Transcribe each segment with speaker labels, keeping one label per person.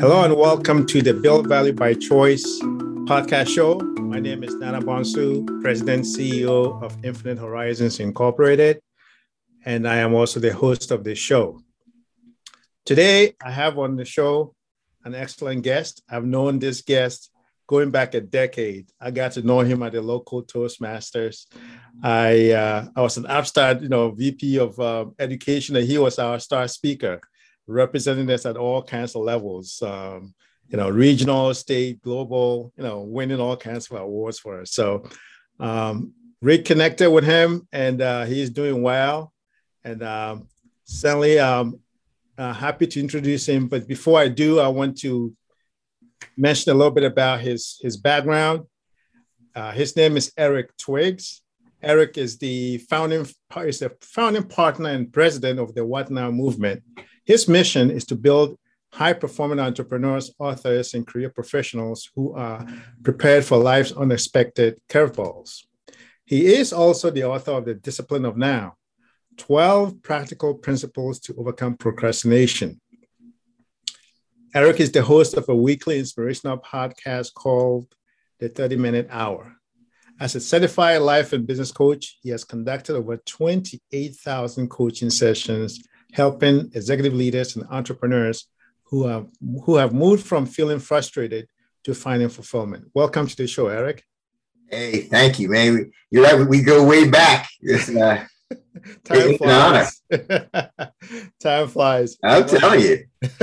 Speaker 1: Hello and welcome to the Build Value by Choice podcast show. My name is Nana Bonsu, President CEO of Infinite Horizons Incorporated, and I am also the host of the show. Today, I have on the show an excellent guest. I've known this guest going back a decade. I got to know him at the local Toastmasters. I uh, I was an upstart, you know, VP of uh, education, and he was our star speaker representing us at all kinds of levels. Um, you know, regional, state, global, you know, winning all kinds of awards for us. So um, reconnected with him and uh, he's doing well. And um, certainly um, uh, happy to introduce him. But before I do, I want to mention a little bit about his, his background. Uh, his name is Eric Twiggs. Eric is the founding is the founding partner and president of the What Now movement, his mission is to build high performing entrepreneurs, authors, and career professionals who are prepared for life's unexpected curveballs. He is also the author of The Discipline of Now 12 Practical Principles to Overcome Procrastination. Eric is the host of a weekly inspirational podcast called The 30 Minute Hour. As a certified life and business coach, he has conducted over 28,000 coaching sessions helping executive leaders and entrepreneurs who have, who have moved from feeling frustrated to finding fulfillment. Welcome to the show, Eric.
Speaker 2: Hey, thank you, man. You're right. We go way back. Uh,
Speaker 1: Time flies. Time flies.
Speaker 2: I'll tell you.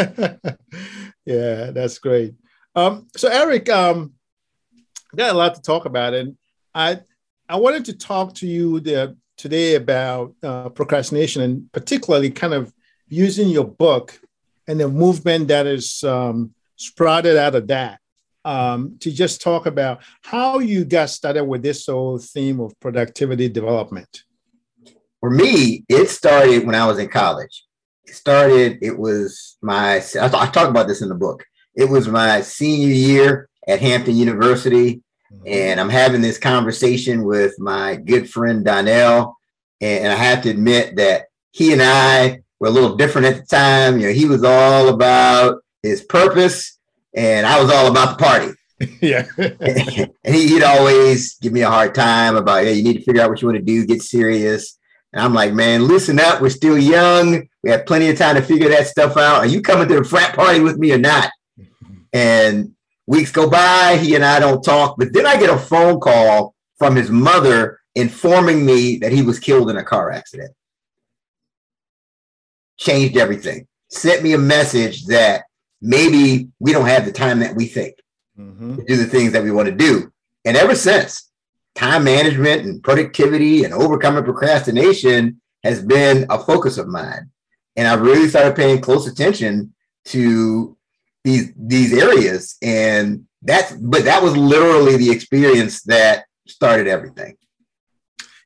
Speaker 1: yeah, that's great. Um, so, Eric, um, got a lot to talk about, and I I wanted to talk to you the, today about uh, procrastination and particularly kind of using your book and the movement that is um, sprouted out of that um, to just talk about how you got started with this whole theme of productivity development.
Speaker 2: For me, it started when I was in college. It started, it was my, I, I talk about this in the book. It was my senior year at Hampton University. And I'm having this conversation with my good friend Donnell. And I have to admit that he and I were a little different at the time. You know, he was all about his purpose, and I was all about the party.
Speaker 1: yeah.
Speaker 2: and he, would always give me a hard time about, yeah, you need to figure out what you want to do, get serious. And I'm like, man, listen up. We're still young. We have plenty of time to figure that stuff out. Are you coming to the frat party with me or not? And weeks go by, he and I don't talk. But then I get a phone call from his mother informing me that he was killed in a car accident. Changed everything. Sent me a message that maybe we don't have the time that we think mm-hmm. to do the things that we want to do. And ever since, time management and productivity and overcoming procrastination has been a focus of mine. And I really started paying close attention to these these areas. And that's but that was literally the experience that started everything.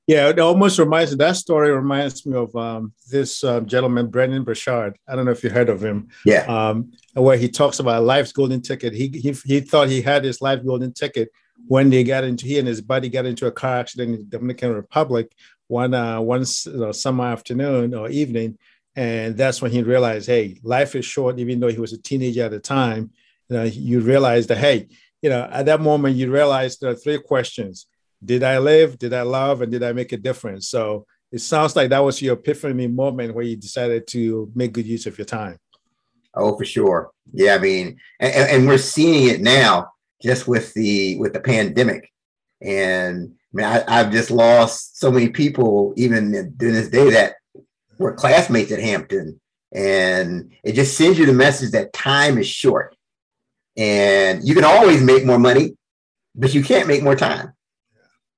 Speaker 1: Yeah, it almost reminds that story reminds me of um, this uh, gentleman, Brendon Burchard. I don't know if you heard of him.
Speaker 2: Yeah.
Speaker 1: Um, where he talks about life's golden ticket. He, he he thought he had his life golden ticket when they got into he and his buddy got into a car accident in the Dominican Republic one uh, one you know, summer afternoon or evening, and that's when he realized, hey, life is short. Even though he was a teenager at the time, you know, you realize that hey, you know, at that moment you realize there are three questions did I live? Did I love? And did I make a difference? So it sounds like that was your epiphany moment where you decided to make good use of your time.
Speaker 2: Oh, for sure. Yeah, I mean, and, and we're seeing it now just with the with the pandemic. And I mean, I, have just lost so many people, even during this day, that were classmates at Hampton. And it just sends you the message that time is short. And you can always make more money, but you can't make more time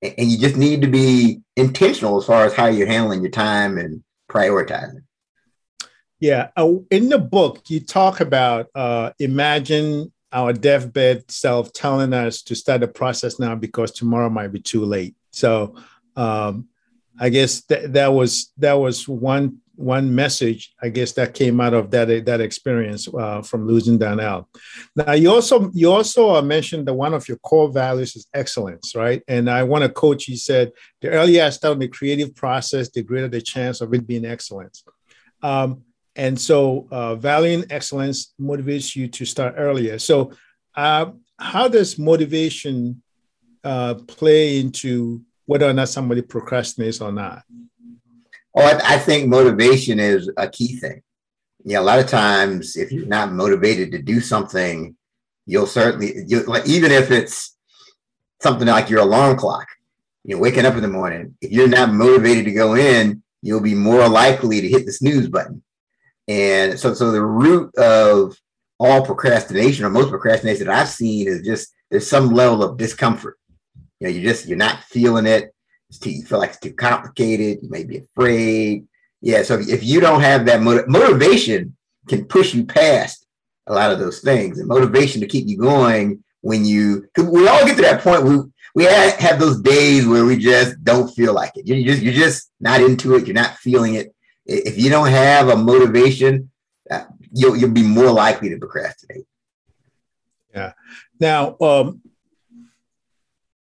Speaker 2: and you just need to be intentional as far as how you're handling your time and prioritizing.
Speaker 1: Yeah, uh, in the book, you talk about uh, imagine our deathbed self telling us to start the process now because tomorrow might be too late. So, um, I guess that that was that was one one message I guess that came out of that that experience uh, from losing Donnell. Now you also you also uh, mentioned that one of your core values is excellence, right? And I want to coach. You said the earlier I start on the creative process, the greater the chance of it being excellence. Um, and so uh, valuing excellence motivates you to start earlier. So, uh, how does motivation uh, play into whether or not somebody procrastinates or not?
Speaker 2: Oh, I, I, think motivation is a key thing. Yeah, a lot of times, if you're not motivated to do something, you'll certainly you like even if it's something like your alarm clock. You know, waking up in the morning. If you're not motivated to go in, you'll be more likely to hit the snooze button. And so, so the root of all procrastination or most procrastination that I've seen is just there's some level of discomfort. You know, you just you're not feeling it. Too, you feel like it's too complicated. You may be afraid. Yeah. So if you don't have that motiv- motivation, can push you past a lot of those things, and motivation to keep you going when you. we all get to that point. We we have those days where we just don't feel like it. You're just you're just not into it. You're not feeling it. If you don't have a motivation, uh, you'll you'll be more likely to procrastinate.
Speaker 1: Yeah. Now, um,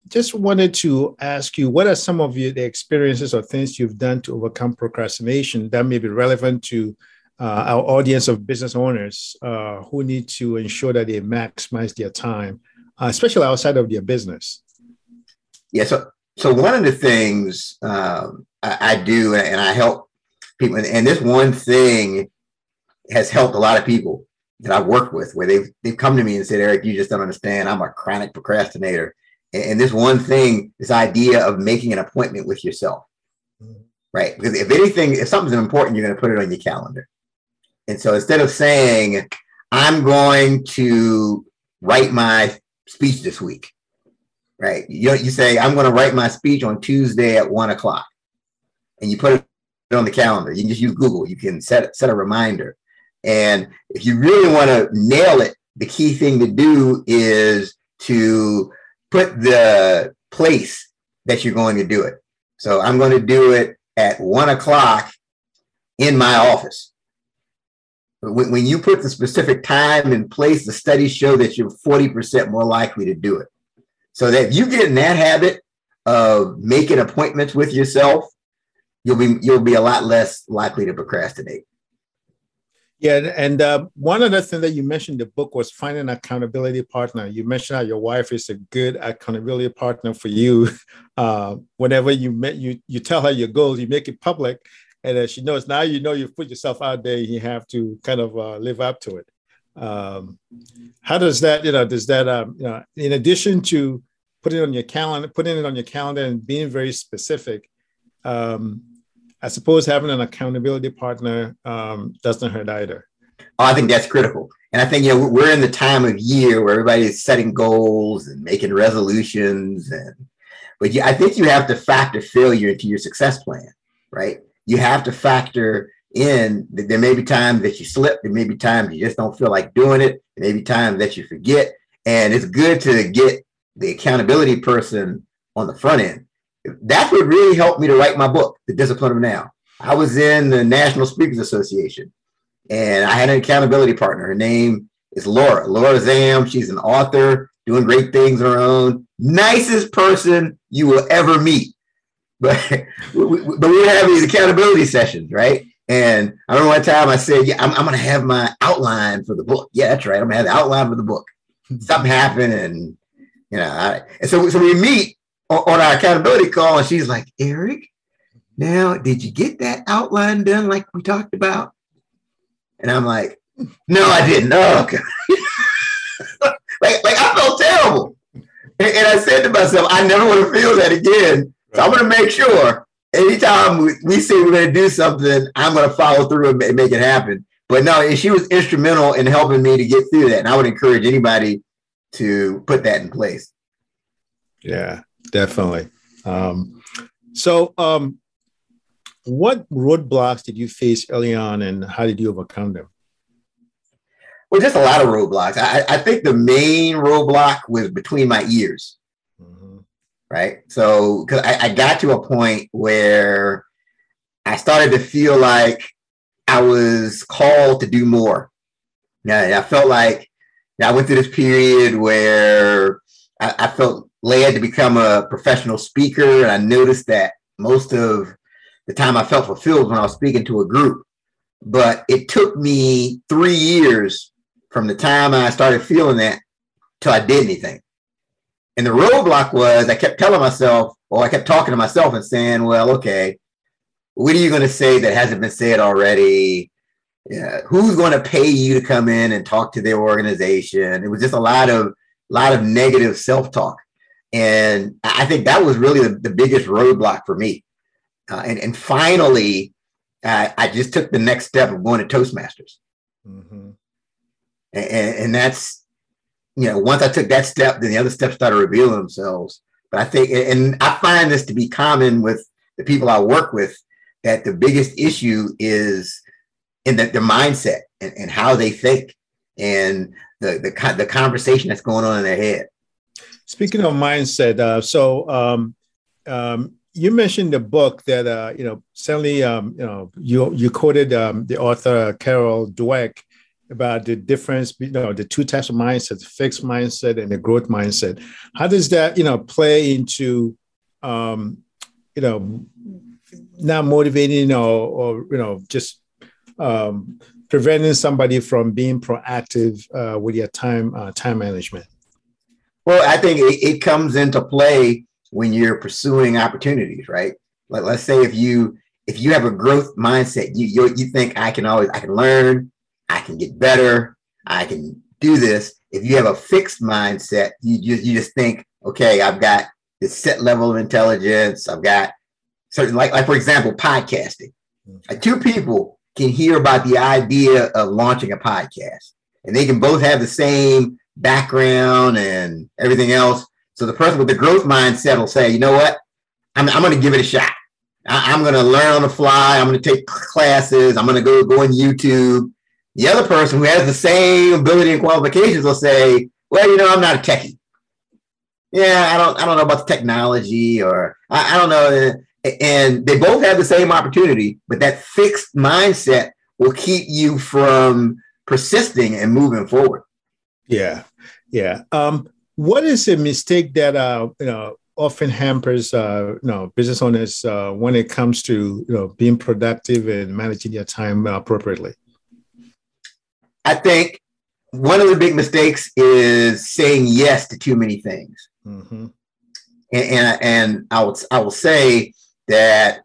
Speaker 1: just wanted to ask you, what are some of your, the experiences or things you've done to overcome procrastination that may be relevant to uh, our audience of business owners uh, who need to ensure that they maximize their time, uh, especially outside of their business?
Speaker 2: Yeah. So, so one of the things um, I, I, do, and I help people, and this one thing has helped a lot of people that I've worked with, where they've they've come to me and said, "Eric, you just don't understand. I'm a chronic procrastinator." And this one thing, this idea of making an appointment with yourself, mm-hmm. right? Because if anything, if something's important, you're going to put it on your calendar. And so instead of saying, I'm going to write my speech this week, right? You, you say, I'm going to write my speech on Tuesday at one o'clock. And you put it on the calendar. You can just use Google. You can set, set a reminder. And if you really want to nail it, the key thing to do is to put the place that you're going to do it. So I'm going to do it at one o'clock in my office. When, when you put the specific time and place, the studies show that you're 40% more likely to do it. So that if you get in that habit of making appointments with yourself, you'll be you'll be a lot less likely to procrastinate.
Speaker 1: Yeah, and uh, one other thing that you mentioned in the book was finding an accountability partner. You mentioned how your wife is a good accountability partner for you. Uh, whenever you met, you you tell her your goals, you make it public, and uh, she knows now. You know you've put yourself out there. You have to kind of uh, live up to it. Um, how does that, you know, does that, um, you know, in addition to putting it on your calendar, putting it on your calendar and being very specific, um, I suppose having an accountability partner um, doesn't hurt either.
Speaker 2: Oh, I think that's critical. And I think, you know, we're in the time of year where everybody is setting goals and making resolutions. And, but yeah, I think you have to factor failure into your success plan, right? You have to factor in that there may be times that you slip. There may be times you just don't feel like doing it. There may be times that you forget. And it's good to get the accountability person on the front end that's what really helped me to write my book, The Discipline of Now. I was in the National Speakers Association and I had an accountability partner. Her name is Laura. Laura Zam. She's an author doing great things on her own. Nicest person you will ever meet. But, but we having these accountability sessions, right? And I remember one time I said, Yeah, I'm, I'm going to have my outline for the book. Yeah, that's right. I'm going to have the outline for the book. Something happened. And, you know, I, and so, so we meet on our accountability call, and she's like, Eric, now did you get that outline done like we talked about? And I'm like, no, I didn't. Oh, like, like I felt terrible. And, and, I said to myself, I never want to feel that again. So I'm going to make sure anytime we, we say we're going to do something, I'm going to follow through and make it happen. But no, she was instrumental in helping me to get through that. And I would encourage anybody to put that in place.
Speaker 1: Yeah definitely. Um, so, um, what roadblocks did you face early on, and how did you overcome them?
Speaker 2: Well, just a lot of roadblocks. I, I think the main roadblock was between my ears. Mm-hmm. Right. So, because I, I got to a point where I started to feel like I was called to do more. Yeah, I felt like I went through this period where I, I felt led to become a professional speaker. And I noticed that most of the time I felt fulfilled when I was speaking to a group. but it took me three years from the time I started feeling that till I did anything. And the roadblock was I kept telling myself, or I kept talking to myself and saying, well, okay, what are you going to say that hasn't been said already? Yeah, who's going to pay you to come in and talk to their organization? It was just a lot of lot of negative self-talk. And I think that was really the, the biggest roadblock for me. Uh, and, and finally, uh, I just took the next step of going to Toastmasters. Mm-hmm. And, and, that's, you know, once I took that step, then the other steps started revealing themselves. But I think, and I find this to be common with the people I work with, that the biggest issue is in the, their mindset and, and how they think and the, the, the conversation that's going on in their head.
Speaker 1: Speaking of mindset, uh, so um, um, you mentioned the book that uh, you know. Certainly, um, you know, you you quoted um, the author Carol Dweck about the difference, you know, the two types of mindset: fixed mindset and the growth mindset. How does that, you know, play into, um, you know, not motivating or, or you know, just um, preventing somebody from being proactive uh, with your time uh, time management?
Speaker 2: Well, I think it, it comes into play when you're pursuing opportunities, right? Like let's say if you if you have a growth mindset, you you, you think I can always I can learn, I can get better, I can do this. If you have a fixed mindset, you just you just think, okay, I've got this set level of intelligence, I've got certain like like for example, podcasting. Like two people can hear about the idea of launching a podcast, and they can both have the same background and everything else. So the person with the growth mindset will say, you know what? I'm, I'm going to give it a shot. I, am going to learn on the fly. I'm going to take classes. I'm going to go go on YouTube. The other person who has the same ability and qualifications will say, well, you know, I'm not a techie. Yeah, I don't I don't know about the technology or I, I don't know. And they both have the same opportunity, but that fixed mindset will keep you from persisting and moving forward.
Speaker 1: Yeah, yeah. Um, what is a mistake that uh, you know often hampers uh, you know business owners uh, when it comes to you know being productive and managing their time appropriately?
Speaker 2: I think one of the big mistakes is saying yes to too many things. Mm-hmm. And, and, and I will I will say that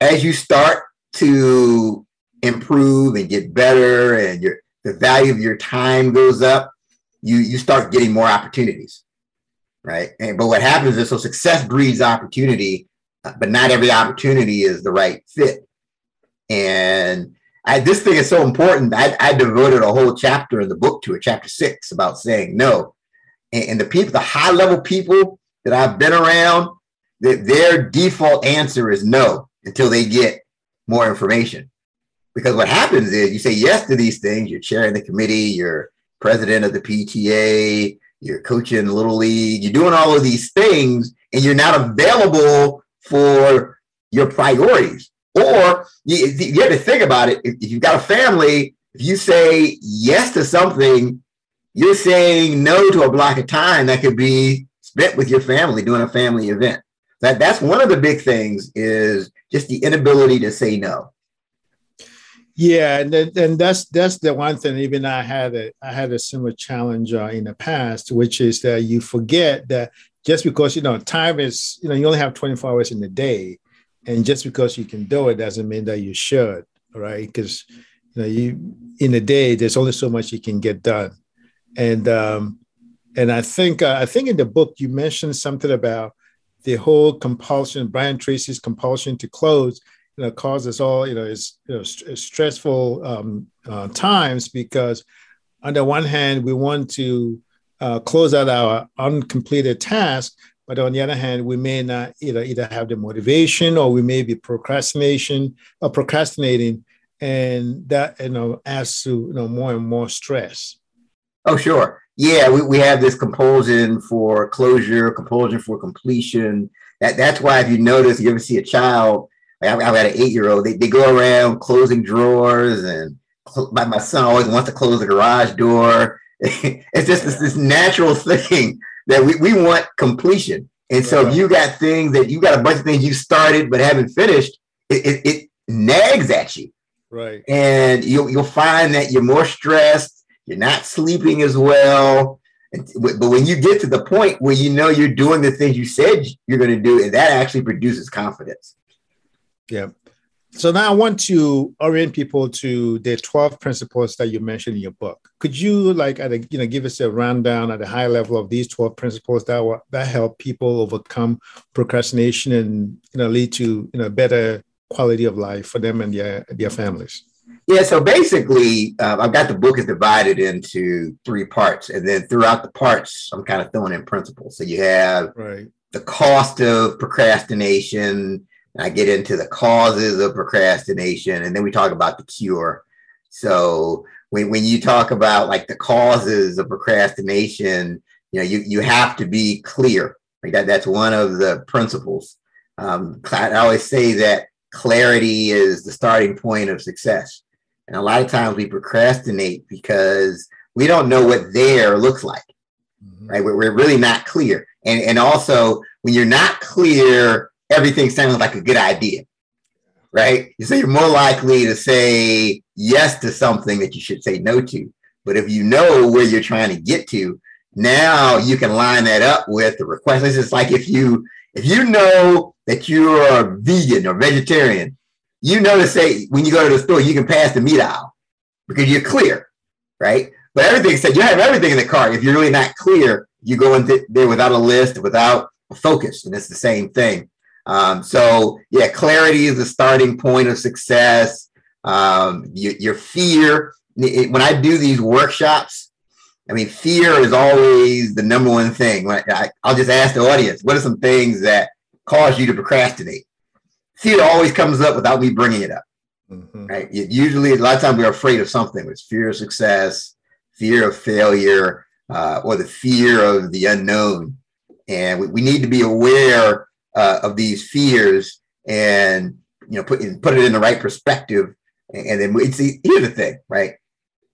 Speaker 2: as you start to improve and get better, and your the value of your time goes up, you you start getting more opportunities, right? And but what happens is so success breeds opportunity, uh, but not every opportunity is the right fit. And I, this thing is so important. I, I devoted a whole chapter in the book to it, chapter six, about saying no. And, and the people, the high level people that I've been around, that their default answer is no until they get more information. Because what happens is you say yes to these things, you're chairing the committee, you're president of the PTA, you're coaching little league, you're doing all of these things, and you're not available for your priorities. Or you, you have to think about it. If, if you've got a family, if you say yes to something, you're saying no to a block of time that could be spent with your family doing a family event. That that's one of the big things is just the inability to say no.
Speaker 1: Yeah, and and that's that's the one thing. Even I had a I had a similar challenge uh, in the past, which is that you forget that just because you know time is you know you only have 24 hours in the day, and just because you can do it doesn't mean that you should, right? Because you know you in a day there's only so much you can get done, and um, and I think uh, I think in the book you mentioned something about the whole compulsion, Brian Tracy's compulsion to close you know causes all you know is you know, st- stressful um, uh, times because on the one hand we want to uh, close out our uncompleted task but on the other hand we may not either either have the motivation or we may be procrastination or procrastinating and that you know adds to you know more and more stress.
Speaker 2: Oh sure. Yeah we, we have this compulsion for closure compulsion for completion. That that's why if you notice you ever see a child I've, I've got an eight year old. They, they go around closing drawers, and my, my son always wants to close the garage door. it's just this, this natural thing that we, we want completion. And so if you got things that you got a bunch of things you started but haven't finished, it, it, it nags at you.
Speaker 1: Right.
Speaker 2: And you'll you'll find that you're more stressed, you're not sleeping as well. But when you get to the point where you know you're doing the things you said you're going to do, and that actually produces confidence.
Speaker 1: Yeah. So now I want to orient people to the 12 principles that you mentioned in your book. Could you like at a, you know give us a rundown at a high level of these 12 principles that that help people overcome procrastination and you know lead to you know better quality of life for them and their their families?
Speaker 2: Yeah, so basically, uh, I've got the book is divided into three parts, and then throughout the parts, I'm kind of throwing in principles. So you have
Speaker 1: right.
Speaker 2: the cost of procrastination, I get into the causes of procrastination, and then we talk about the cure. So when, when you talk about like the causes of procrastination, you know, you, you have to be clear. Like that, that's one of the principles. Um, I always say that clarity is the starting point of success. And a lot of times we procrastinate because we don't know what there looks like, mm-hmm. right? We're, we're really not clear. And, and also, when you're not clear everything sounds like a good idea, right? So you're more likely to say yes to something that you should say no to. But if you know where you're trying to get to, now you can line that up with the request. It's just like if you if you know that you're vegan or vegetarian, you know to say when you go to the store, you can pass the meat aisle because you're clear, right? But everything said you have everything in the cart. If you're really not clear, you go in there without a list, without a focus, and it's the same thing. Um, so yeah, clarity is the starting point of success. Um, your, your fear. It, when I do these workshops, I mean, fear is always the number one thing. I, I'll just ask the audience, what are some things that cause you to procrastinate? Fear always comes up without me bringing it up. Mm-hmm. Right? It usually, a lot of times, we're afraid of something. It's fear of success, fear of failure, uh, or the fear of the unknown. And we, we need to be aware uh, of these fears and you know put put it in the right perspective. And then it's here's the thing right?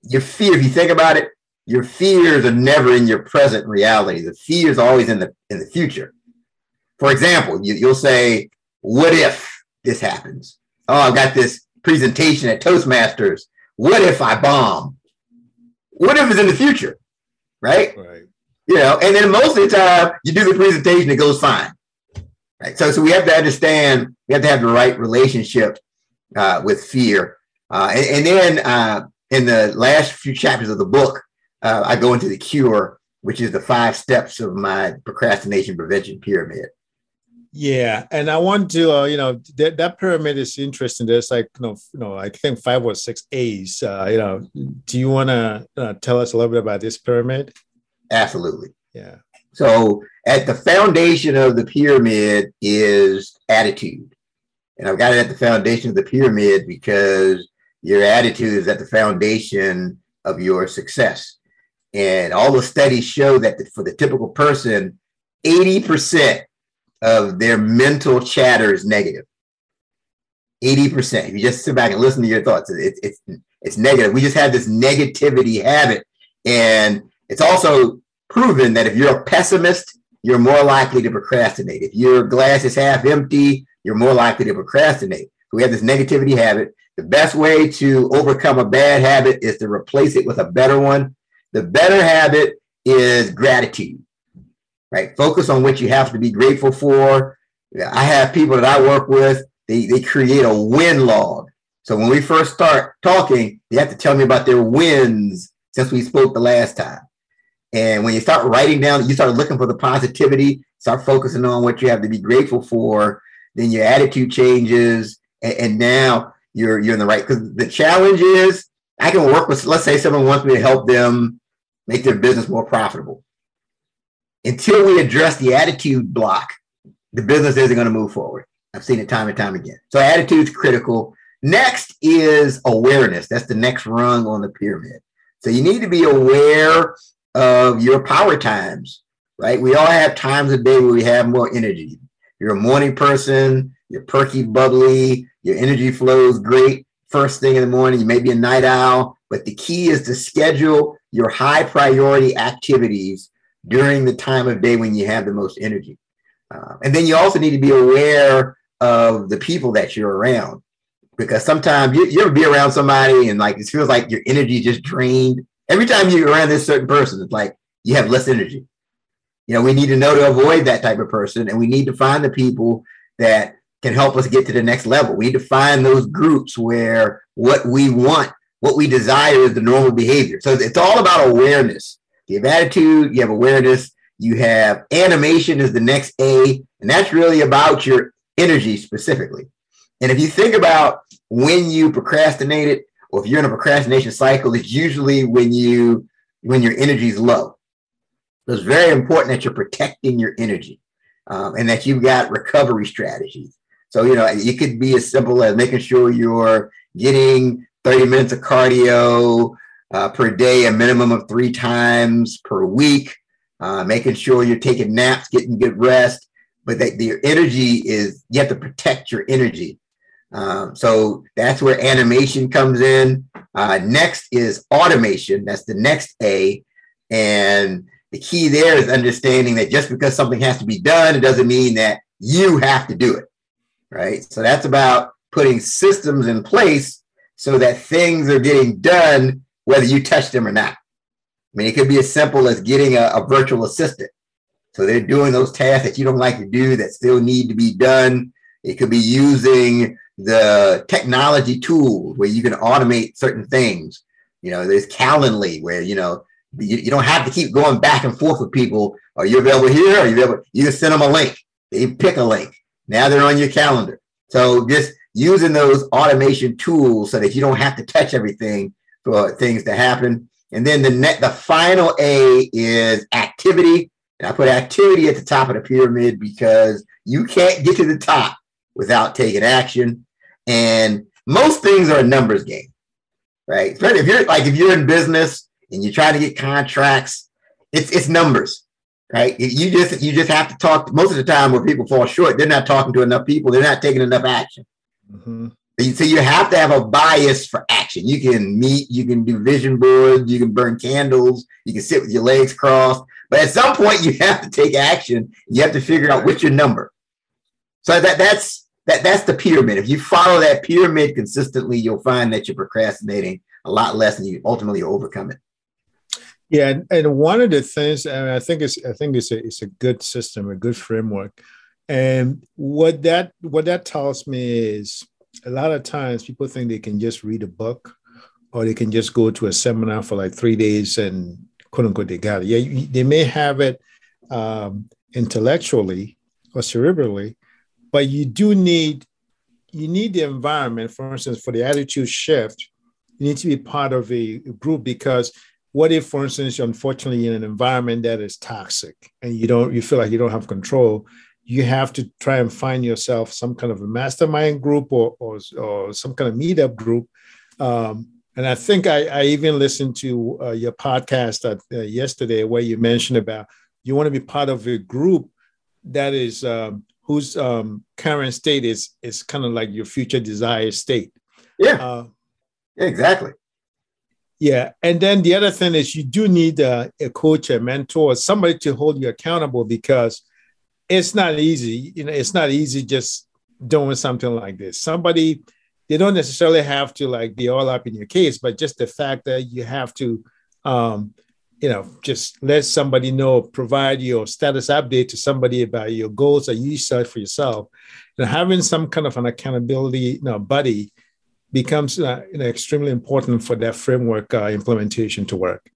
Speaker 2: Your fear if you think about it your fears are never in your present reality. The fear is always in the in the future. For example you, you'll say what if this happens? Oh i've got this presentation at toastmasters. What if i bomb? What if it's in the future right?
Speaker 1: Right.
Speaker 2: You know and then most of the time you do the presentation it goes fine Right? So, so we have to understand, we have to have the right relationship uh, with fear. Uh, and, and, then uh, in the last few chapters of the book, uh, I go into the cure, which is the five steps of my procrastination prevention pyramid.
Speaker 1: Yeah, and I want to, uh, you know, that, that pyramid is interesting. There's like, you know, you know, I think five or six A's. Uh, you know, do you want to uh, tell us a little bit about this pyramid?
Speaker 2: Absolutely.
Speaker 1: Yeah.
Speaker 2: So at the foundation of the pyramid is attitude. And I've got it at the foundation of the pyramid because your attitude is at the foundation of your success. And all the studies show that for the typical person, 80% of their mental chatter is negative. 80%. If you just sit back and listen to your thoughts, it's, it's, it's negative. We just have this negativity habit. And it's also proven that if you're a pessimist, you're more likely to procrastinate. If your glass is half empty, you're more likely to procrastinate. We have this negativity habit. The best way to overcome a bad habit is to replace it with a better one. The better habit is gratitude, right? Focus on what you have to be grateful for. I have people that I work with, they, they create a win log. So when we first start talking, they have to tell me about their wins since we spoke the last time. And when you start writing down, you start looking for the positivity, start focusing on what you have to be grateful for, then your attitude changes. And, and now you're you're in the right because the challenge is I can work with let's say someone wants me to help them make their business more profitable. Until we address the attitude block, the business isn't going to move forward. I've seen it time and time again. So attitude's critical. Next is awareness. That's the next rung on the pyramid. So you need to be aware of your power times, right? We all have times of day where we have more energy. You're a morning person, you're perky, bubbly, your energy flows great first thing in the morning. You may be a night owl, but the key is to schedule your high priority activities during the time of day when you have the most energy. Uh, and then you also need to be aware of the people that you're around. because sometimes you, you ever be around somebody and like it feels like your energy just drained. Every time you're around this certain person, it's like you have less energy. You know, we need to know to avoid that type of person, and we need to find the people that can help us get to the next level. We need to find those groups where what we want, what we desire is the normal behavior. So it's all about awareness. You have attitude, you have awareness, you have animation is the next A, and that's really about your energy specifically. And if you think about when you procrastinated, or if you're in a procrastination cycle, it's usually when you when your energy is low. So it's very important that you're protecting your energy um, and that you've got recovery strategies. So, you know, it could be as simple as making sure you're getting 30 minutes of cardio uh, per day, a minimum of three times per week, uh, making sure you're taking naps, getting good rest, but that your energy is, you have to protect your energy. Um, so that's where animation comes in. Uh, next is automation. That's the next A. And the key there is understanding that just because something has to be done, it doesn't mean that you have to do it right? So that's about putting systems in place so that things are getting done whether you touch them or not. I mean, it could be as simple as getting a, a virtual assistant. So they're doing those tasks that you don't like to do that still need to be done. It could be using the technology tools where you can automate certain things. You know, there's Calendly where, you know, you, you don't have to keep going back and forth with people. Are you available here? Are you available? You can send them a link. They pick a link. Now they're on your calendar. So just using those automation tools so that you don't have to touch everything for things to happen. And then the net, the final A is activity. And I put activity at the top of the pyramid because you can't get to the top without taking action. And most things are a numbers game, right? Especially if you're like if you're in business and you're trying to get contracts, it's it's numbers right? You just you just have to talk. Most of the time, where people fall short, they're not talking to enough people. They're not taking enough action. Mm-hmm. So you have to have a bias for action. You can meet, you can do vision boards, you can burn candles, you can sit with your legs crossed, but at some point you have to take action. You have to figure out what's your number. So that that's that that's the pyramid. If you follow that pyramid consistently, you'll find that you're procrastinating a lot less, and you ultimately overcome it.
Speaker 1: Yeah, and, one of the things, and I think it's I think it's a it's a good system, a good framework. And what that what that tells me is a lot of times people think they can just read a book or they can just go to a seminar for like three days and quote unquote they got it. Yeah, they may have it um, intellectually or cerebrally, but you do need you need the environment. For instance, for the attitude shift, you need to be part of a group because what if for instance you're unfortunately in an environment that is toxic and you don't you feel like you don't have control you have to try and find yourself some kind of a mastermind group or or, or some kind of meetup group um, and i think i, I even listened to uh, your podcast at, uh, yesterday where you mentioned about you want to be part of a group that is um, whose um, current state is is kind of like your future desired state
Speaker 2: yeah uh, exactly
Speaker 1: yeah, and then the other thing is you do need a, a coach, a mentor, somebody to hold you accountable because it's not easy. You know, it's not easy just doing something like this. Somebody they don't necessarily have to like be all up in your case, but just the fact that you have to, um, you know, just let somebody know, provide your status update to somebody about your goals that you set for yourself, and having some kind of an accountability, you know, buddy becomes uh, you know, extremely important for that framework uh, implementation to work.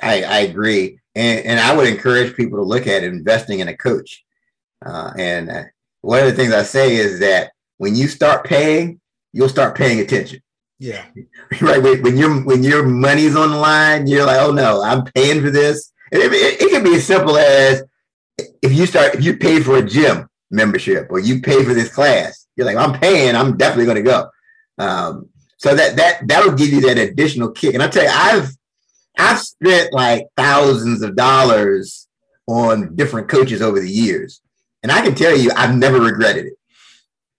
Speaker 2: I, I agree. And, and I would encourage people to look at investing in a coach. Uh, and uh, one of the things I say is that when you start paying, you'll start paying attention.
Speaker 1: Yeah.
Speaker 2: right. When your when your money's on the line, you're like, oh no, I'm paying for this. And it, it, it can be as simple as if you start if you pay for a gym membership or you pay for this class, you're like, I'm paying, I'm definitely going to go. Um, so that that that'll give you that additional kick. And I tell you, I've I've spent like thousands of dollars on different coaches over the years, and I can tell you, I've never regretted it.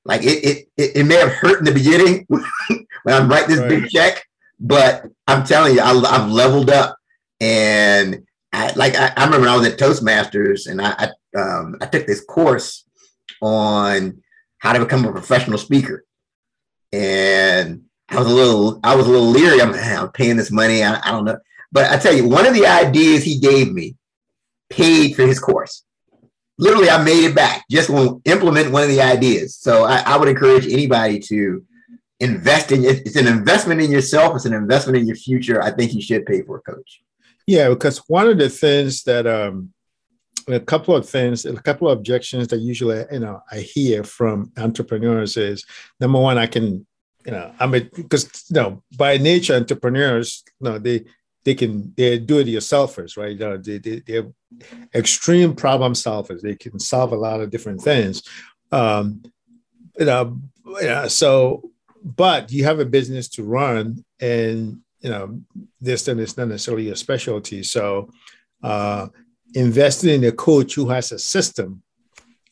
Speaker 2: Like it it it, it may have hurt in the beginning when I'm writing this right. big check, but I'm telling you, I, have leveled up, and I like I, I, remember when I was at Toastmasters, and I I, um, I took this course on how to become a professional speaker and I was a little, I was a little leery. I'm, I'm paying this money. I, I don't know, but I tell you, one of the ideas he gave me paid for his course. Literally, I made it back just to implement one of the ideas. So I, I would encourage anybody to invest in it. It's an investment in yourself. It's an investment in your future. I think you should pay for a coach.
Speaker 1: Yeah, because one of the things that um, a couple of things, a couple of objections that usually you know I hear from entrepreneurs is number one, I can you know I'm a because you know by nature entrepreneurs you know they they can they do it yourselfers right you know, they, they, they're extreme problem solvers. They can solve a lot of different things. Um you know, know so but you have a business to run and you know this then is not necessarily your specialty. So uh investing in a coach who has a system,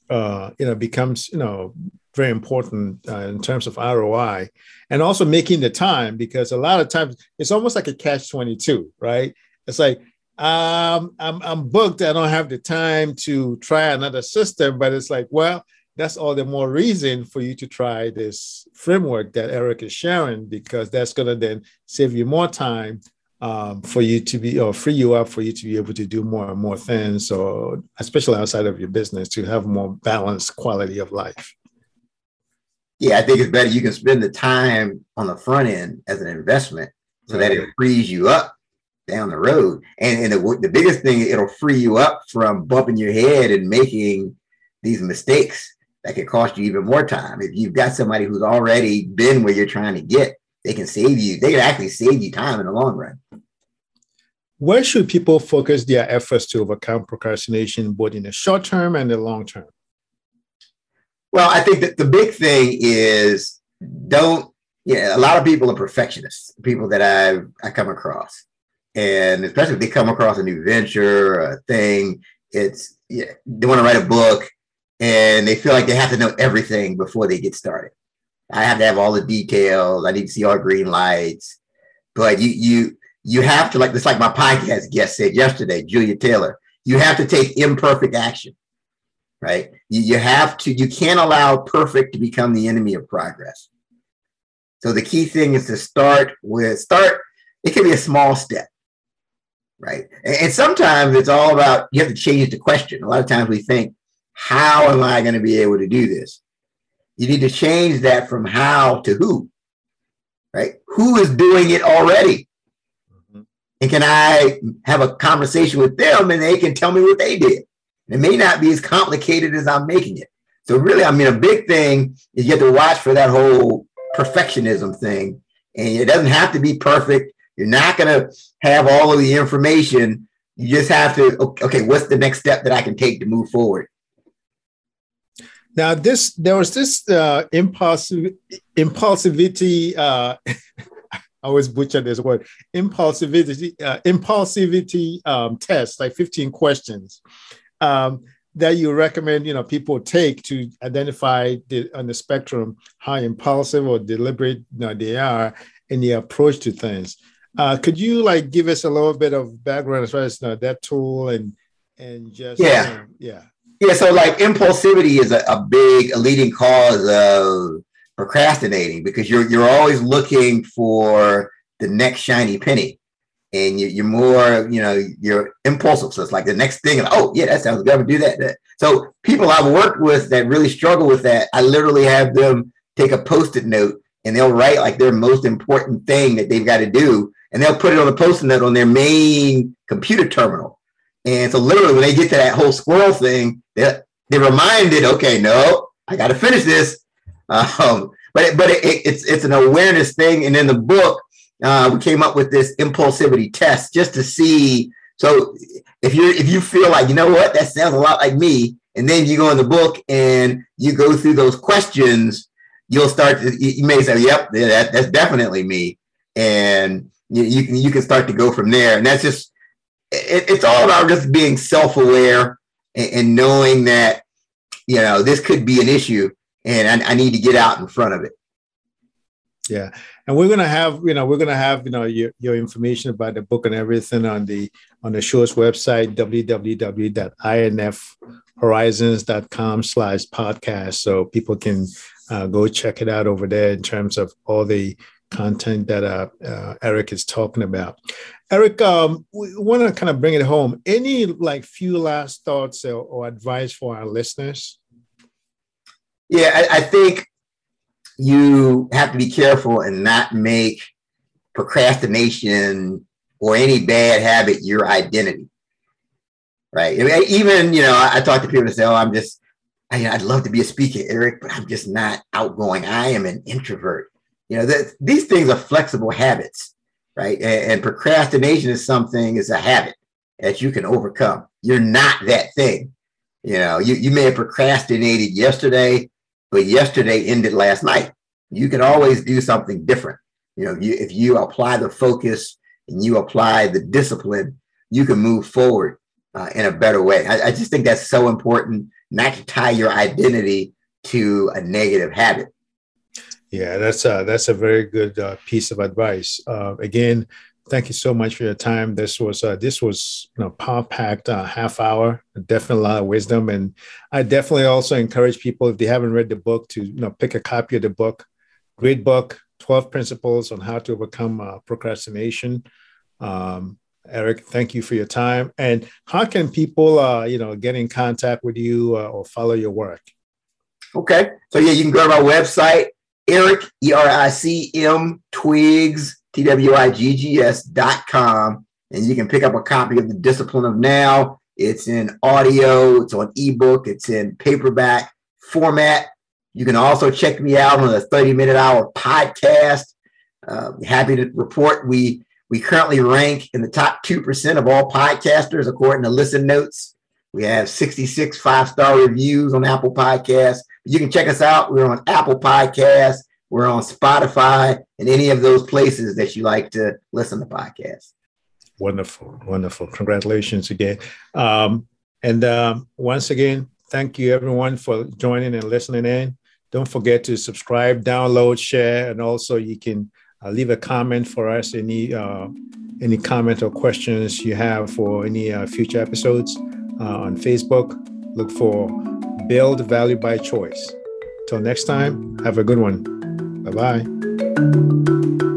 Speaker 1: uh, you know, becomes you know very important uh, in terms of ROI, and also making the time because a lot of times it's almost like a catch twenty two, right? It's like um, I'm I'm booked, I don't have the time to try another system, but it's like well. That's all the more reason for you to try this framework that Eric is sharing because that's going to then save you more time um, for you to be or free you up for you to be able to do more and more things or especially outside of your business to have more balanced quality of life
Speaker 2: yeah i think it's better you can spend the time on the front end as an investment so that it frees you up down the road and, and the, the biggest thing it'll free you up from bumping your head and making these mistakes that could cost you even more time if you've got somebody who's already been where you're trying to get they can save you. They can actually save you time in the long run.
Speaker 1: Where should people focus their efforts to overcome procrastination, both in the short term and the long term?
Speaker 2: Well, I think that the big thing is don't. Yeah, a lot of people are perfectionists. People that I I come across, and especially if they come across a new venture, a thing, it's yeah, they want to write a book, and they feel like they have to know everything before they get started. I have to have all the details. I need to see all green lights. But you you you have to like this like my podcast guest said yesterday, Julia Taylor. You have to take imperfect action, right? You, you have to. You can't allow perfect to become the enemy of progress. So the key thing is to start with start. It can be a small step, right? And, and sometimes it's all about you have to change the question. A lot of times we think, how am I going to be able to do this? You need to change that from how to who, right? Who is doing it already? Mm-hmm. And can I have a conversation with them and they can tell me what they did? It may not be as complicated as I'm making it. So, really, I mean, a big thing is you have to watch for that whole perfectionism thing. And it doesn't have to be perfect. You're not going to have all of the information. You just have to, okay, what's the next step that I can take to move forward?
Speaker 1: Now, this there was this uh, impulsive impulsivity. Uh, I always butcher this word. Impulsivity uh, impulsivity um, test, like fifteen questions um, that you recommend. You know, people take to identify the, on the spectrum how impulsive or deliberate you know, they are in the approach to things. Uh, could you like give us a little bit of background as far as know, that tool and and just
Speaker 2: yeah
Speaker 1: yeah
Speaker 2: yeah, so like impulsivity is a, a big a leading cause of procrastinating because you're you're always looking for the next shiny penny and you, are more, you know, you're impulsive. So it's like the next thing, and oh yeah, that sounds good. I'm gonna do that, that. So people I've worked with that really struggle with that, I literally have them take a post-it note and they'll write like their most important thing that they've got to do, and they'll put it on the post-it note on their main computer terminal. And so literally when they get to that whole squirrel thing, they're, they're reminded, okay, no, I got to finish this. Um, but it, but it, it's it's an awareness thing. And in the book, uh, we came up with this impulsivity test just to see. So if you if you feel like you know what that sounds a lot like me, and then you go in the book and you go through those questions, you'll start to you may say, "Yep, that, that's definitely me," and you, you can you can start to go from there. And that's just it, it's all about just being self-aware and, and, knowing that you know this could be an issue and I, I need to get out in front of it.
Speaker 1: Yeah. And we're gonna have you know we're gonna have you know your, your information about the book and everything on the on the show's website www.infhorizons.com slash podcast. So people can uh, go check it out over there in terms of all the content that uh, uh, Eric is talking about. Eric, um, we want to kind of bring it home. Any like few last thoughts or, or advice for our listeners?
Speaker 2: Yeah, I, I, think you have to be careful and not make procrastination or any bad habit your identity. Right. Even, you know, I, talk to people that say, oh, I'm just, I, would love to be a speaker, Eric, but I'm just not outgoing. I am an introvert. You know, that these things are flexible habits, right? And, and procrastination is something, is a habit that you can overcome. You're not that thing. You know, you, you may have procrastinated yesterday, but yesterday ended last night. You can always do something different. You know, you, if you apply the focus and you apply the discipline, you can move forward uh, in a better way. I, I just think that's so important not to tie your identity to a negative habit.
Speaker 1: Yeah, that's a, that's a very good uh, piece of advice. Uh, again, thank you so much for your time. This was uh, this was you know power packed uh, half hour. Definitely a lot of wisdom, and I definitely also encourage people if they haven't read the book to you know pick a copy of the book. Great book, Twelve Principles on How to Overcome uh, Procrastination. Um, Eric, thank you for your time. And how can people, uh, you know, get in contact with you uh, or follow your work?
Speaker 2: Okay, so yeah, you can go to our website, Eric E R I C M Twiggs T W I G G S dot com, and you can pick up a copy of the Discipline of Now. It's in audio, it's on ebook, it's in paperback format. You can also check me out on the 30 minute hour podcast. Uh, happy to report we we currently rank in the top 2% of all podcasters, according to Listen Notes. We have 66 five star reviews on Apple Podcasts. You can check us out. We're on Apple Podcasts, we're on Spotify, and any of those places that you like to listen to podcasts.
Speaker 1: Wonderful, wonderful. Congratulations again. Um, and um, once again, thank you everyone for joining and listening in. Don't forget to subscribe, download, share, and also you can uh, leave a comment for us. Any uh, any comment or questions you have for any uh, future episodes uh, on Facebook. Look for Build Value by Choice. Till next time, have a good one. Bye bye.